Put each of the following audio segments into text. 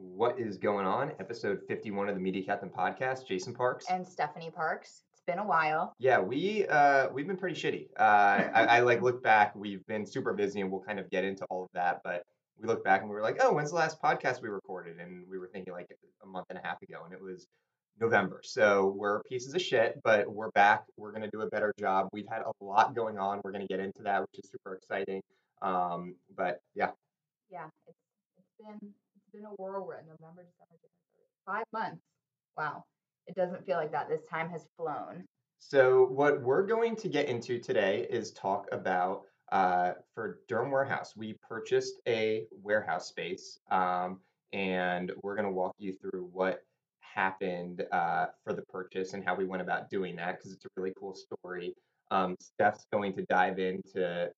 What is going on? Episode 51 of the Media Captain podcast. Jason Parks. and Stephanie Parks. It's been a while. yeah, we uh we've been pretty shitty. Uh I, I like look back, we've been super busy and we'll kind of get into all of that, but we look back and we were like, oh, when's the last podcast we recorded? And we were thinking like a month and a half ago, and it was November. So we're pieces of shit, but we're back. We're gonna do a better job. We've had a lot going on. We're gonna get into that, which is super exciting. Um, but yeah, Yeah, it's it's been been a whirlwind. November, December, January, five months. Wow, it doesn't feel like that. This time has flown. So what we're going to get into today is talk about uh, for DermWarehouse. We purchased a warehouse space, um, and we're going to walk you through what happened uh, for the purchase and how we went about doing that because it's a really cool story. Um, Steph's going to dive into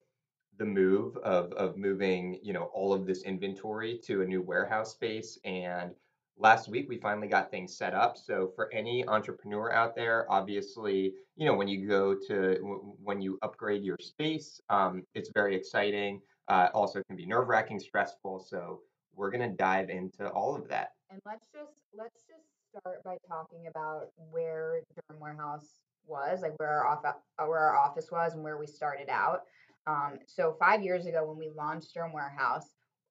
the move of of moving, you know, all of this inventory to a new warehouse space and last week we finally got things set up. So for any entrepreneur out there obviously you know when you go to w- when you upgrade your space um, it's very exciting uh, also can be nerve-wracking stressful. So we're going to dive into all of that. And let's just let's just start by talking about where DermWarehouse was, like where our office where our office was and where we started out. Um, so five years ago when we launched DermWarehouse,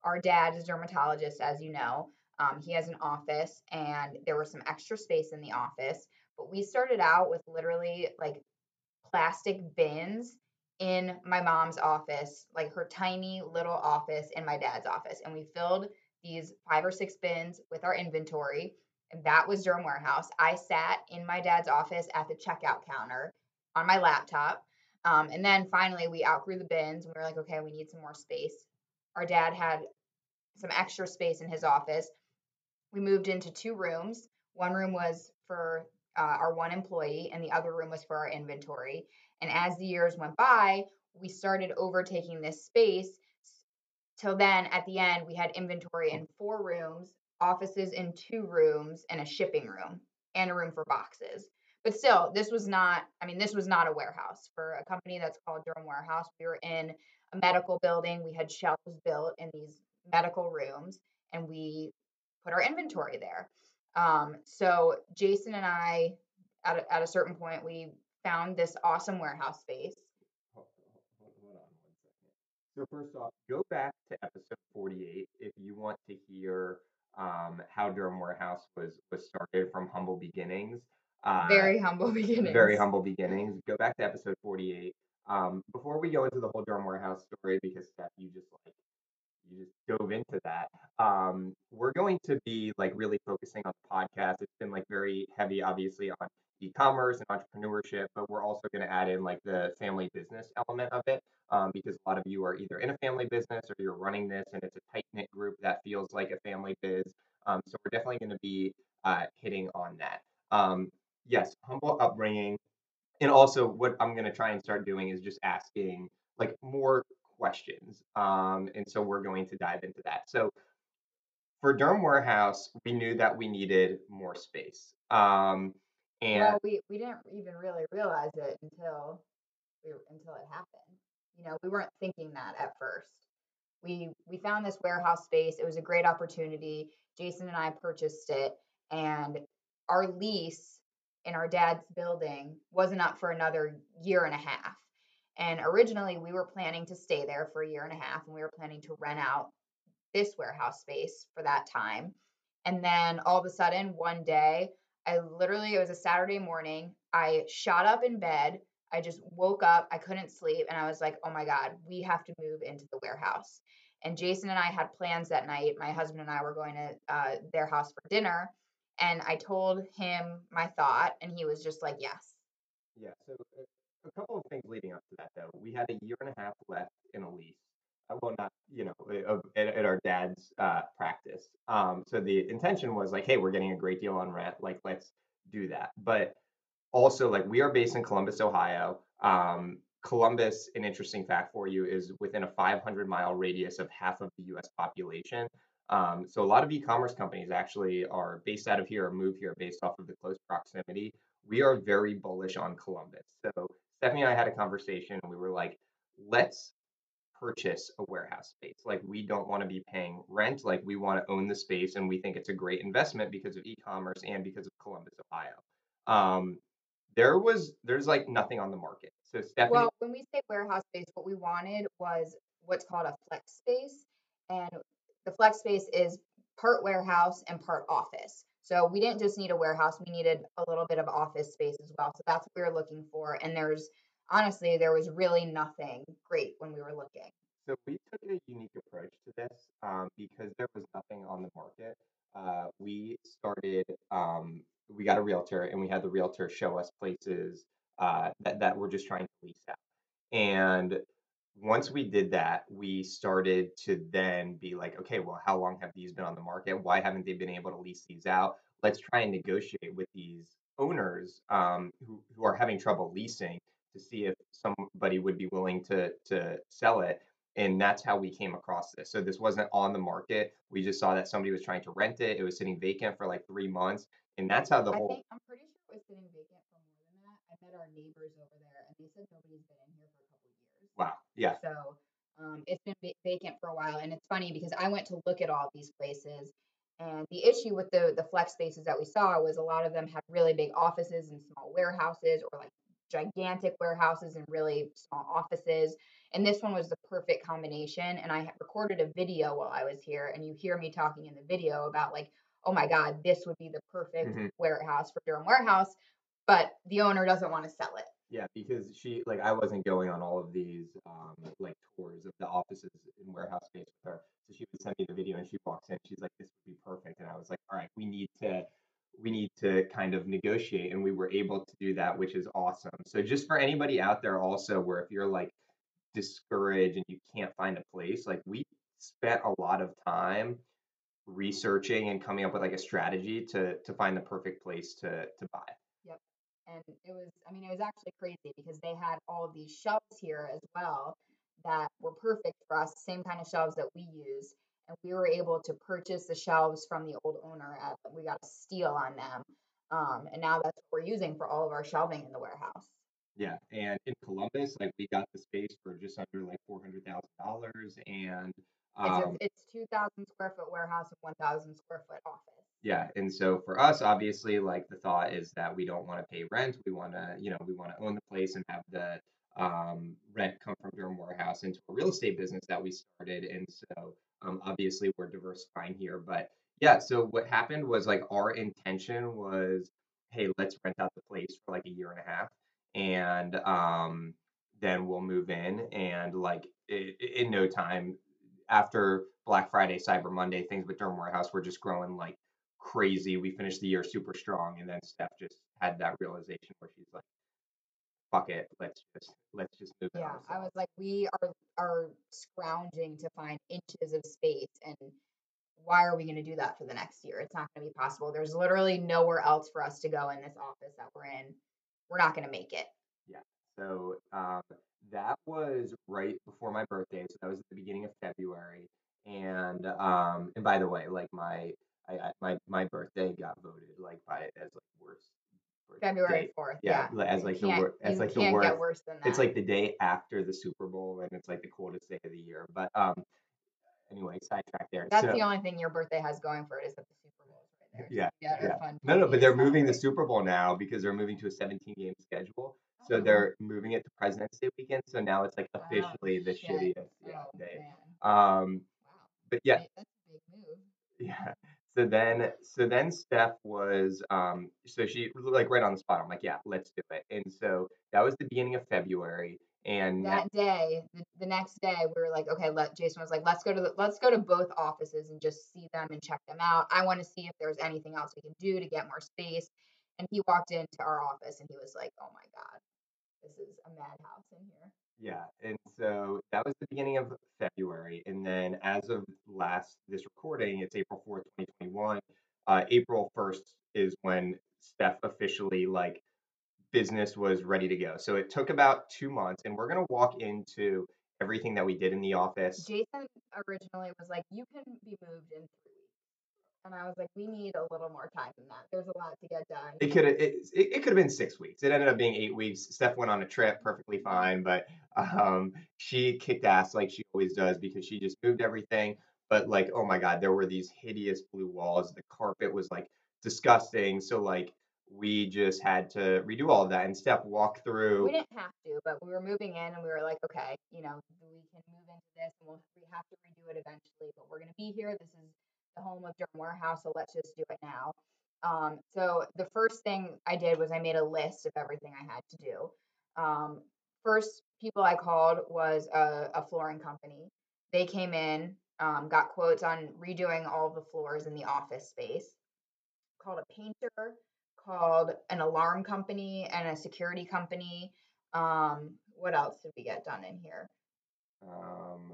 our dad is a dermatologist, as you know. Um, he has an office and there was some extra space in the office, but we started out with literally like plastic bins in my mom's office, like her tiny little office in my dad's office. And we filled these five or six bins with our inventory. And that was DermWarehouse. I sat in my dad's office at the checkout counter on my laptop. Um, and then finally, we outgrew the bins and we were like, okay, we need some more space. Our dad had some extra space in his office. We moved into two rooms. One room was for uh, our one employee, and the other room was for our inventory. And as the years went by, we started overtaking this space. Till then, at the end, we had inventory in four rooms, offices in two rooms, and a shipping room, and a room for boxes. But still, this was not, I mean, this was not a warehouse. For a company that's called DermWarehouse, we were in a medical building. We had shelves built in these medical rooms, and we put our inventory there. Um, so Jason and I, at a, at a certain point, we found this awesome warehouse space. So first off, go back to episode 48 if you want to hear um, how DermWarehouse was was started from humble beginnings. Uh, Very humble beginnings. very humble beginnings. Go back to episode 48. Um, before we go into the whole DermWarehouse story, because Steph, you just like you just dove into that. Um, we're going to be like really focusing on the podcast. It's been like very heavy, obviously, on e-commerce and entrepreneurship, but we're also going to add in like the family business element of it um, because a lot of you are either in a family business or you're running this and it's a tight knit group that feels like a family biz. Um, so we're definitely going to be uh, hitting on that. Um, yes, humble upbringing. And also, what I'm going to try and start doing is just asking like more questions. Um, and so we're going to dive into that. So for DermWarehouse, we knew that we needed more space. Um, and Well, we, we didn't even really realize it until we, until it happened. You know, we weren't thinking that at first. We we found this warehouse space. It was a great opportunity. Jason and I purchased it, and our lease in our dad's building wasn't up for another year and a half. And originally, we were planning to stay there for a year and a half, and we were planning to rent out this warehouse space for that time. And then all of a sudden, one day, I literally, it was a Saturday morning. I shot up in bed. I just woke up. I couldn't sleep. And I was like, oh my God, we have to move into the warehouse. And Jason and I had plans that night. My husband and I were going to uh, their house for dinner. And I told him my thought, and he was just like, yes. yeah, so a, a couple of things leading up to that though. We had a year and a half left in a lease. Uh, well, not you know, uh, of, at, at our dad's uh, practice. Um, so the intention was like, hey, we're getting a great deal on rent. Like, let's do that. But also, like, we are based in Columbus, Ohio. Um, Columbus, an interesting fact for you, is within a 500 mile radius of half of the U.S. population. Um, so a lot of e-commerce companies actually are based out of here or move here based off of the close proximity. We are very bullish on Columbus. So Stephanie and I had a conversation and we were like, let's purchase a warehouse space. Like we don't want to be paying rent. Like we want to own the space, and we think it's a great investment because of e-commerce and because of Columbus, Ohio. Um, there was there's like nothing on the market. So Stephanie, Well, when we say warehouse space, what we wanted was what's called a flex space. And the flex space is part warehouse and part office. So we didn't just need a warehouse, we needed a little bit of office space as well. So that's what we were looking for. And there's honestly, there was really nothing great when we were looking. So we took a unique approach to this um, because there was nothing on the market. Uh, we started, um, we got a realtor, and we had the realtor show us places uh, that that we're just trying to lease out. And once we did that, we started to then be like, okay, well, how long have these been on the market? Why haven't they been able to lease these out? Let's try and negotiate with these owners um, who, who are having trouble leasing to see if somebody would be willing to to sell it. And that's how we came across this. So this wasn't on the market. We just saw that somebody was trying to rent it. It was sitting vacant for like three months, and that's how the I whole. think I'm pretty sure it was sitting vacant for more than that. I met our neighbors over there and they said nobody's been in here for Wow. Yeah. So um, it's been vacant for a while, and it's funny because I went to look at all these places, and the issue with the the flex spaces that we saw was a lot of them had really big offices and small warehouses, or like gigantic warehouses and really small offices. And this one was the perfect combination. And I recorded a video while I was here, and you hear me talking in the video about like, oh my God, this would be the perfect Mhm. warehouse for DermWarehouse, but the owner doesn't want to sell it. Yeah, because she like I wasn't going on all of these um like tours of the offices in warehouse space with her. So she would send me the video and she walks in, she's like, This would be perfect. And I was like, All right, we need to we need to kind of negotiate and we were able to do that, which is awesome. So just for anybody out there also where if you're like discouraged and you can't find a place, like we spent a lot of time researching and coming up with like a strategy to to find the perfect place to to buy. And it was, I mean, it was actually crazy because they had all of these shelves here as well that were perfect for us, same kind of shelves that we use. And we were able to purchase the shelves from the old owner at, we got a steal on them. Um, and now that's what we're using for all of our shelving in the warehouse. Yeah, and in Columbus, like we got the space for just under like four hundred thousand dollars, and It's a, um, it's 2,000 square foot warehouse and 1,000 square foot office. Yeah, and so for us, obviously, like the thought is that we don't want to pay rent. We want to, you know, we want to own the place and have the um, rent come from DermWarehouse into a real estate business that we started, and so um, obviously we're diversifying here. But yeah, so what happened was like our intention was, hey, let's rent out the place for like a year and a half, and um, then we'll move in, and like in no time after Black Friday, Cyber Monday, things with DermWarehouse were just growing like crazy. We finished the year super strong, and then Steph just had that realization where she's like, "Fuck it, let's just let's just move Yeah, I was like, we are are scrounging to find inches of space, and why are we going to do that for the next year? It's not going to be possible. There's literally nowhere else for us to go in this office that we're in. We're not going to make it. Yeah. So um, that was right before my birthday. So that was at the beginning of February. And um, and by the way, like my I, I my my birthday got voted like by as like worst. February fourth. Yeah, Yeah, as you like the can't wor- as like the worst. worse than that. It's like the day after the Super Bowl, and it's like the coldest day of the year. But um, anyway, sidetrack there. that's so the only thing your birthday has going for it is that the Super Bowl is right there. Yeah, you yeah. No, no, but they're moving the. Super Bowl now because they're moving to a 17 game schedule. So Oh, they're moving it to President's Day weekend. So now it's like oh officially the shit. shittiest yeah, Oh day. man. Um, Wow. but yeah, That's a big move. yeah. So then, so then Steph was, um, so she like right on the spot. I'm like, yeah, let's do it. And so that was the beginning of February. And that day the, the next day we were like okay let jason was like let's go to the, let's go to both offices and just see them and check them out i want to see if there's anything else we can do to get more space and he walked into our office and he was like oh my god this is a madhouse in here yeah. And so that was the beginning of February. And then as of last, this recording, it's April 4th, 2021. Uh, April 1st is when Steph officially like business was ready to go. So it took about two months, and we're gonna walk into everything that we did in the office. jason originally was like you can be moved in three and I was like, we need a little more time than that. There's a lot to get done. It could have it, it, it could have been six weeks. It ended up being eight weeks. Steph went on a trip perfectly fine, but um, she kicked ass like she always does because she just moved everything. But like, oh my God, there were these hideous blue walls. The carpet was like disgusting. So like we just had to redo all of that and Steph walked through. We didn't have to, but we were moving in and we were like, okay, you know, we can move into this and we'll we have to redo it eventually, but we're gonna be here. This is the home of DermWarehouse, so let's just do it now. Um, so the first thing I did was I made a list of everything I had to do. Um, first people I called was a, a flooring company. They came in, um, got quotes on redoing all the floors in the office space. Called a painter, called an alarm company and a security company. Um, what else did we get done in here? Um,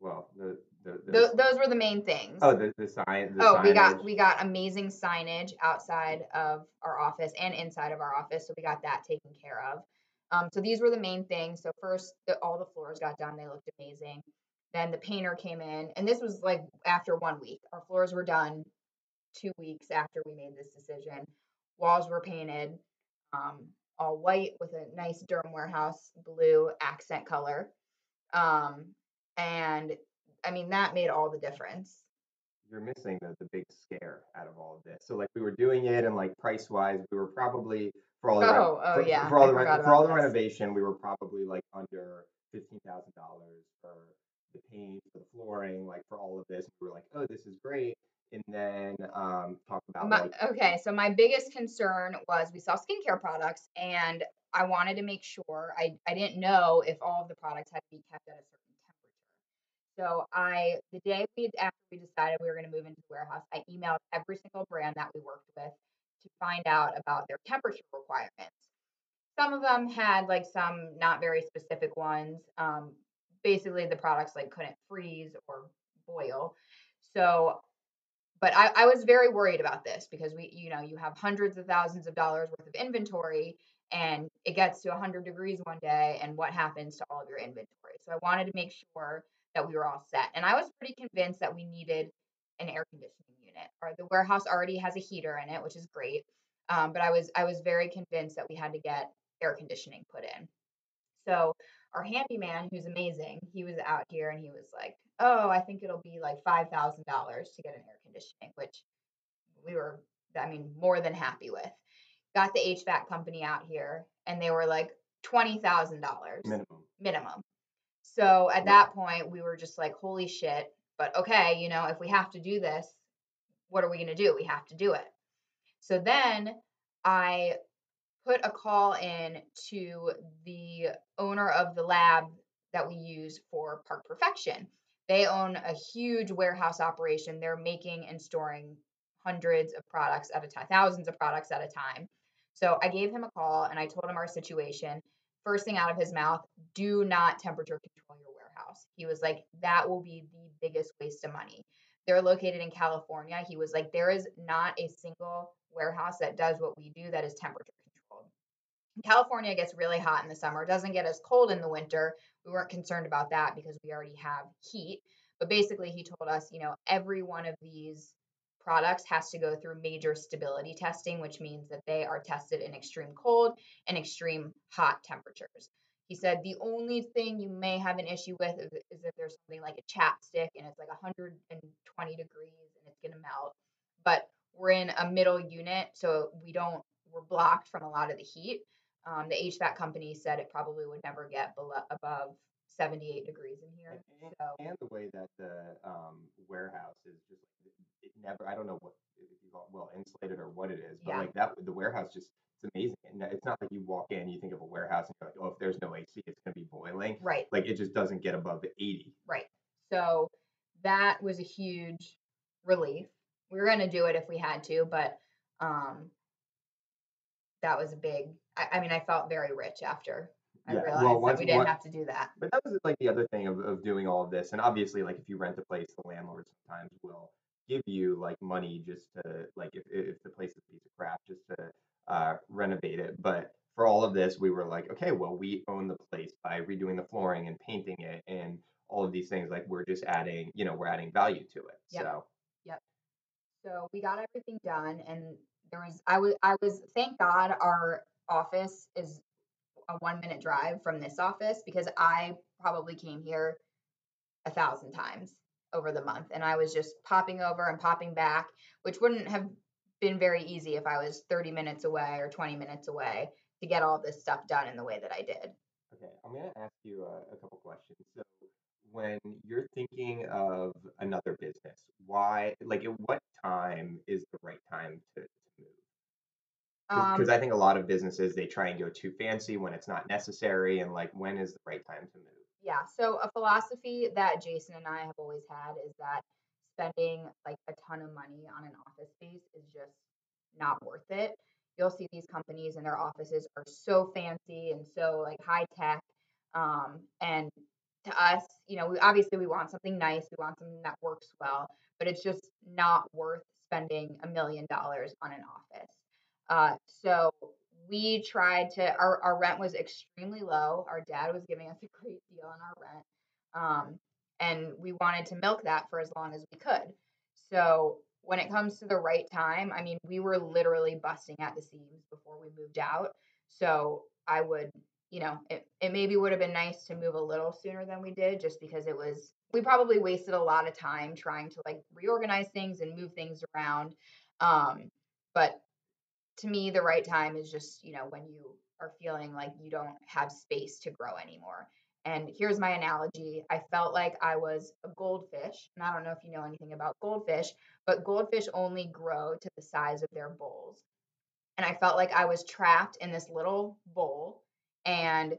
well, the the, the those were the main things. oh the the sign. The Oh, we got we got amazing signage outside of our office and inside of our office, so we got that taken care of. Um, so these were the main things. So first, the, all the floors got done; they looked amazing. Then the painter came in, and this was like after one week. Our floors were done two weeks after we made this decision. Walls were painted, um, all white with a nice DermWarehouse blue accent color. Um, and I mean that made all the difference. You're missing the the big scare out of all of this. So like we were doing it and like price wise, we were probably for all the re- Oh, oh for, yeah, for all I the re- for all about the this. renovation, we were probably like under fifteen thousand dollars for the paint, for the flooring, like for all of this. We were like, oh, this is great. And then um, talk about My, like okay, so my biggest concern was we saw skincare products and I wanted to make sure I, I didn't know if all of the products had to be kept at a certain. So I the day we after we decided we were going to move into the warehouse, I emailed every single brand that we worked with to find out about their temperature requirements. Some of them had like some not very specific ones. Um, basically the products like couldn't freeze or boil. So but I, I was very worried about this because we you know you have hundreds of thousands of dollars worth of inventory and it gets to 100 degrees one day and what happens to all of your inventory so i wanted to make sure that we were all set and i was pretty convinced that we needed an air conditioning unit or the warehouse already has a heater in it which is great um, but i was i was very convinced that we had to get air conditioning put in so our handyman, who's amazing, he was out here and he was like, "Oh, I think it'll be like five thousand dollars to get an air conditioning," which we were, I mean, more than happy with. Got the HVAC company out here, and they were like twenty thousand dollars minimum. minimum. So at that point, we were just like, "Holy shit!" But okay, you know, if we have to do this, what are we gonna do? We have to do it. So then I put a call in to the owner of the lab that we use for Park Perfection. They own a huge warehouse operation. They're making and storing hundreds of products at a time, thousands of products at a time. So I gave him a call and I told him our situation. First thing out of his mouth, do not temperature control warehouse. He was like, that will be the biggest waste of money. They're located in California. He was like, there is not a single warehouse that does what we do that is temperature controlled. California gets really hot in the summer. Doesn't get as cold in the winter. We weren't concerned about that because we already have heat. But basically, he told us, you know, every one of these products has to go through major stability testing, which means that they are tested in extreme cold and extreme hot temperatures. He said the only thing you may have an issue with is, is if there's something like a chapstick and it's like 120 degrees and it's going to melt. But we're in a middle unit, so we don't, we're blocked from a lot of the heat. Um, the HVAC company said it probably would never get below, above 78 degrees in here. And, So and the way that the um, warehouse is just it never I don't know what if you call well insulated or what it is, but Yeah. like that the warehouse just it's amazing. And it's not like you walk in, you think of a warehouse and you're like, oh, if there's no AC, it's gonna be boiling. right, Like it just doesn't get above 80. right. So that was a huge relief. We were gonna do it if we had to, but um, that was a big. I, I mean, I felt very rich after I Yeah, well, realized that we didn't one- have to do that. But that was like the other thing of, of doing all of this. And obviously, like if you rent a place, the landlord sometimes will give you like money just to like if if the place is a piece of crap, just to uh, renovate it. But for all of this, we were like, okay, well, we own the place by redoing the flooring and painting it and all of these things. Like we're just adding, you know, we're adding value to it. Yep. So yep. So we got everything done, and there was I was I was thank God our office is a one minute drive from this office because I probably came here a thousand times over the month, and I was just popping over and popping back, which wouldn't have been very easy if I was 30 minutes away or 20 minutes away to get all this stuff done in the way that I did. Okay, I'm going to ask you a, a couple questions. So, when you're thinking of another business, why, like, at what time is the right time to, to move? Because Um, I think a lot of businesses they try and go too fancy when it's not necessary, and like, when is the right time to move? yeah, so a philosophy that Jason and I have always had is that spending like a ton of money on an office space is just not worth it. You'll see these companies and their offices are so fancy and so like high tech. Um, and to us, you know, we obviously we want something nice, we want something that works well, but it's just not worth spending a million dollars on an office. Uh, so we tried to our, our rent was extremely low. Our dad was giving us a great deal on our rent. Um, and we wanted to milk that for as long as we could. So when it comes to the right time, I mean, we were literally busting at the seams before we moved out. So I would, you know, it, it maybe would have been nice to move a little sooner than we did just because it was, we probably wasted a lot of time trying to like reorganize things and move things around. Um, but to me, the right time is just, you know, when you are feeling like you don't have space to grow anymore. And here's my analogy. I felt like I was a goldfish. And I don't know if you know anything about goldfish, but goldfish only grow to the size of their bowls. And I felt like I was trapped in this little bowl and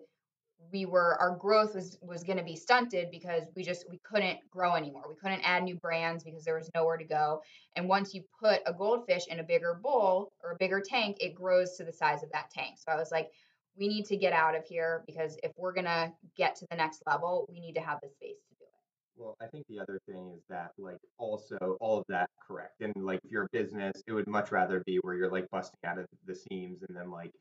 we were our growth was was going to be stunted because we just we couldn't grow anymore. We couldn't add new brands because there was nowhere to go. And once you put a goldfish in a bigger bowl or a bigger tank, it grows to the size of that tank. So I was like, we need to get out of here because if we're going to get to the next level, we need to have the space to do it. Well, I think the other thing is that, like, also all of that correct. And like, if you're a business, it would much rather be where you're like busting out of the seams, and then like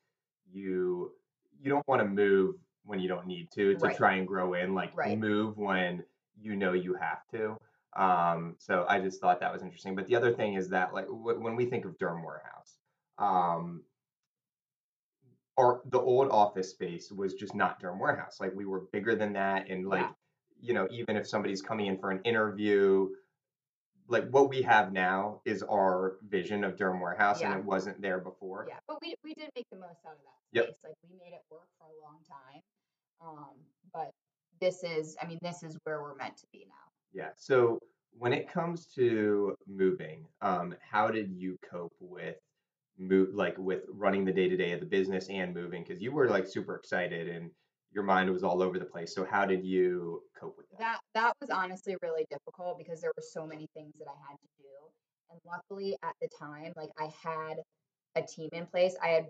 you you don't want to move when you don't need to to Right. try and grow in. Like, Right. move when you know you have to. Um, so I just thought that was interesting. But the other thing is that, like, w- when we think of DermWarehouse, um, our the old office space was just not DermWarehouse. Like we were bigger than that, and like Yeah. you know, even if somebody's coming in for an interview, like what we have now is our vision of DermWarehouse, and it wasn't there before. Yeah, but we we did make the most out of that Yep. space. Like we made it work for a long time. Um, but this is, I mean, this is where we're meant to be now. Yeah. So when it comes to moving, um, how did you cope with move like with running the day to day of the business and moving? Because you were like super excited and your mind was all over the place. So how did you cope with that? That that was honestly really difficult because there were so many things that I had to do. And luckily at the time, like I had a team in place. I had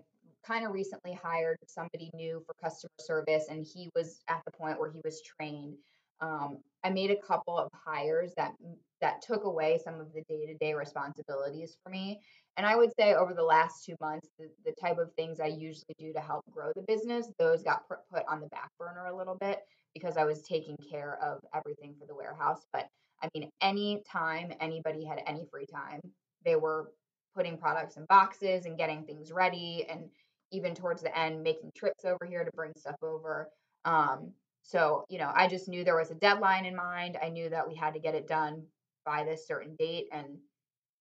kind of recently hired somebody new for customer service and he was at the point where he was trained. Um, I made a couple of hires that that took away some of the day-to-day responsibilities for me. And I would say over the last two months, the, the type of things I usually do to help grow the business, those got put on the back burner a little bit because I was taking care of everything for the warehouse. But I mean, any time anybody had any free time, they were putting products in boxes and getting things ready, and even towards the end, making trips over here to bring stuff over. Um, so, you know, I just knew there was a deadline in mind. I knew that we had to get it done by this certain date, and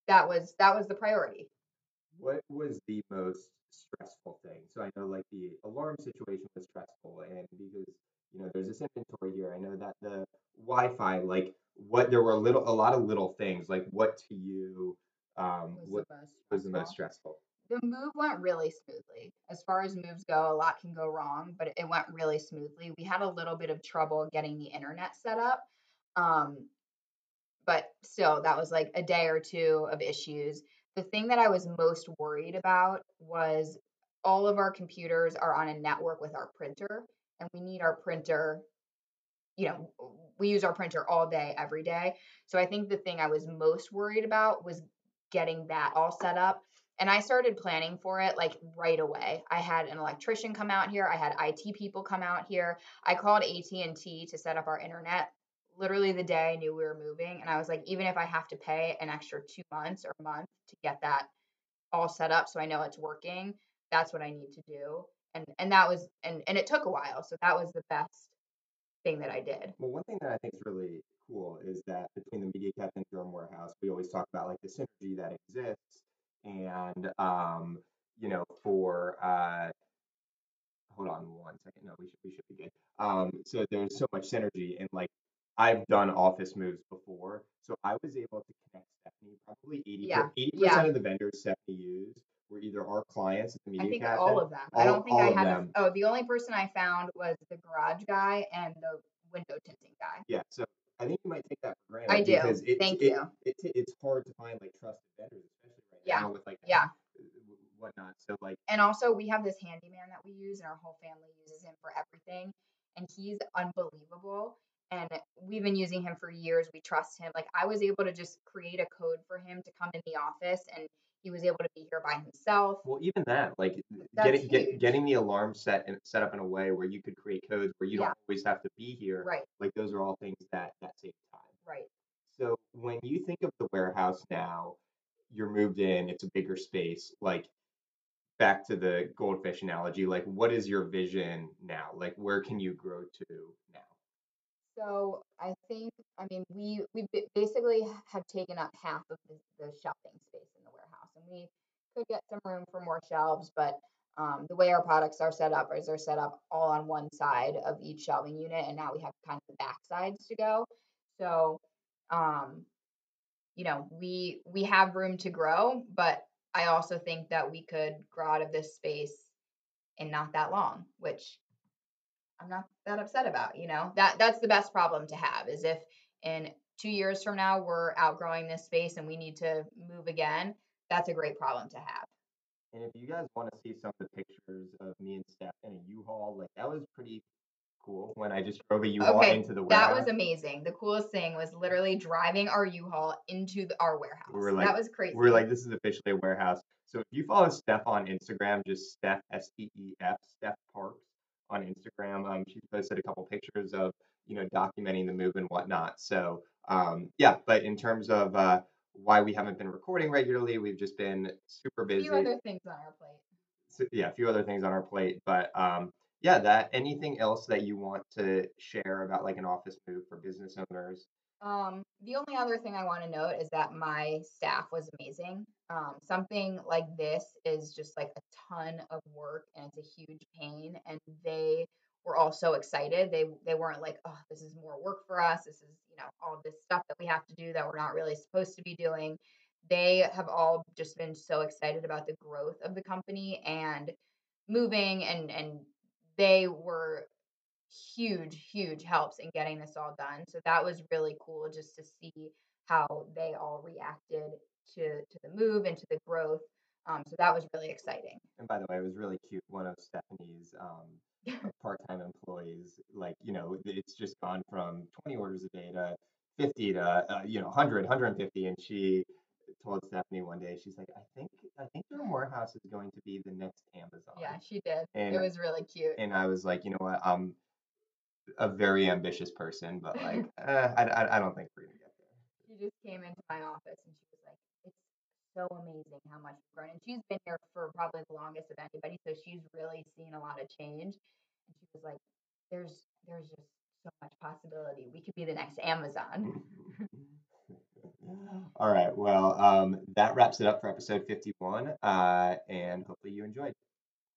that was that was the priority. What was the most stressful thing? So I know like the alarm situation was stressful, and because you know there's this inventory here, I know that the Wi-Fi, like what there were a little, a lot of little things. Like what to you, um, Was what the was the most stressful. The move went really smoothly. As far as moves go, a lot can go wrong, but it went really smoothly. We had a little bit of trouble getting the internet set up. Um, but still, that was like a day or two of issues. The thing that I was most worried about was all of our computers are on a network with our printer, and we need our printer you know, we use our printer all day, every day. So I think the thing I was most worried about was getting that all set up. And I started planning for it like right away. I had an electrician come out here. I had IT people come out here. I called AT&T to set up our internet literally the day I knew we were moving. And I was like, even if I have to pay an extra two months or a month to get that all set up so I know it's working, that's what I need to do. And and that was and and it took a while. So that was the best thing that I did. Well, one thing that I think is really cool is that between the Media Captain and DermWarehouse, we always talk about like the synergy that exists, and um, you know, for uh, hold on one second. No, we should we should be good. Um, so there's so much synergy, and like I've done office moves before, so I was able to connect Stephanie. Probably 80 Yeah, eighty yeah. percent of the vendors Stephanie used were either our clients at the I Media think Cafe. all of them. I don't think all I had. A, them. oh, the only person I found was the garage guy and the window tinting guy. Yeah, so I think you might take that for granted I do. because it's Thank it, you. It, it's hard to find like trusted vendors, especially Yeah, now with like yeah. whatnot. So like And also, we have this handyman that we use, and our whole family uses him for everything. And he's unbelievable. And we've been using him for years. We trust him. Like, I was able to just create a code for him to come in the office, and he was able to be here by himself. well, even that like getting get, getting the alarm set and set up in a way where you could create codes where you Yeah. don't always have to be here. Right, Like those are all things that that save time. right. So when you think of the warehouse now, you're moved in, it's a bigger space. Like back to the goldfish analogy, like what is your vision now? Like where can you grow to now? So I think, I mean, we we basically have taken up half of the, the shelving space in the warehouse, and we could get some room for more shelves, but um, the way our products are set up is they're set up all on one side of each shelving unit, and now we have kind of the back sides to go. So, um, you know, we we have room to grow, but I also think that we could grow out of this space in not that long, which I'm not that upset about, you know. That that's the best problem to have is if in 2 years from now we're outgrowing this space and we need to move again, that's a great problem to have. And if you guys want to see some of the pictures of me and Steph in a U-Haul, like that was pretty cool when I just drove a U-Haul Okay, into the warehouse. that was amazing. The coolest thing was literally driving our U-Haul into the, our warehouse. We were like, that was crazy. we're like, this is officially a warehouse. So if you follow Steph on Instagram, just Steph S T E F Steph Parks on Instagram. Um, she posted a couple pictures of you know documenting the move and whatnot. So um, yeah, but in terms of uh, why we haven't been recording regularly, we've just been super busy. a few other things on our plate. So, yeah, a few other things on our plate, but um, yeah, that anything else that you want to share about like an office move for business owners? Um, the only other thing I want to note is that my staff was amazing. Um, something like this is just like a ton of work and it's a huge pain. And they were all so excited. They they weren't like, oh, this is more work for us. This is you know all this stuff that we have to do that we're not really supposed to be doing. They have all just been so excited about the growth of the company and moving and and they were huge, huge helps in getting this all done. So that was really cool just to see how they all reacted to to the move and to the growth. Um, so that was really exciting. And by the way, it was really cute. One of Stephanie's um, uh, part-time employees, like you know, it's just gone from 20 orders a day to 50 to uh, you know 100, 150, and she told Stephanie one day, she's like, I think I think your warehouse is going to be the next Amazon. Yeah, she did. And it was really cute. and I was like, you know what, I'm a very ambitious person, but like, eh, I, I I don't think we're gonna get there. She just came into my office and she was like, "It's so amazing how much you've grown." And she's been here for probably the longest of anybody, so she's really seen a lot of change. And she was like, "There's there's just so much possibility. We could be the next Amazon." All right. Well, um, that wraps it up for episode 51, uh, and hopefully you enjoyed.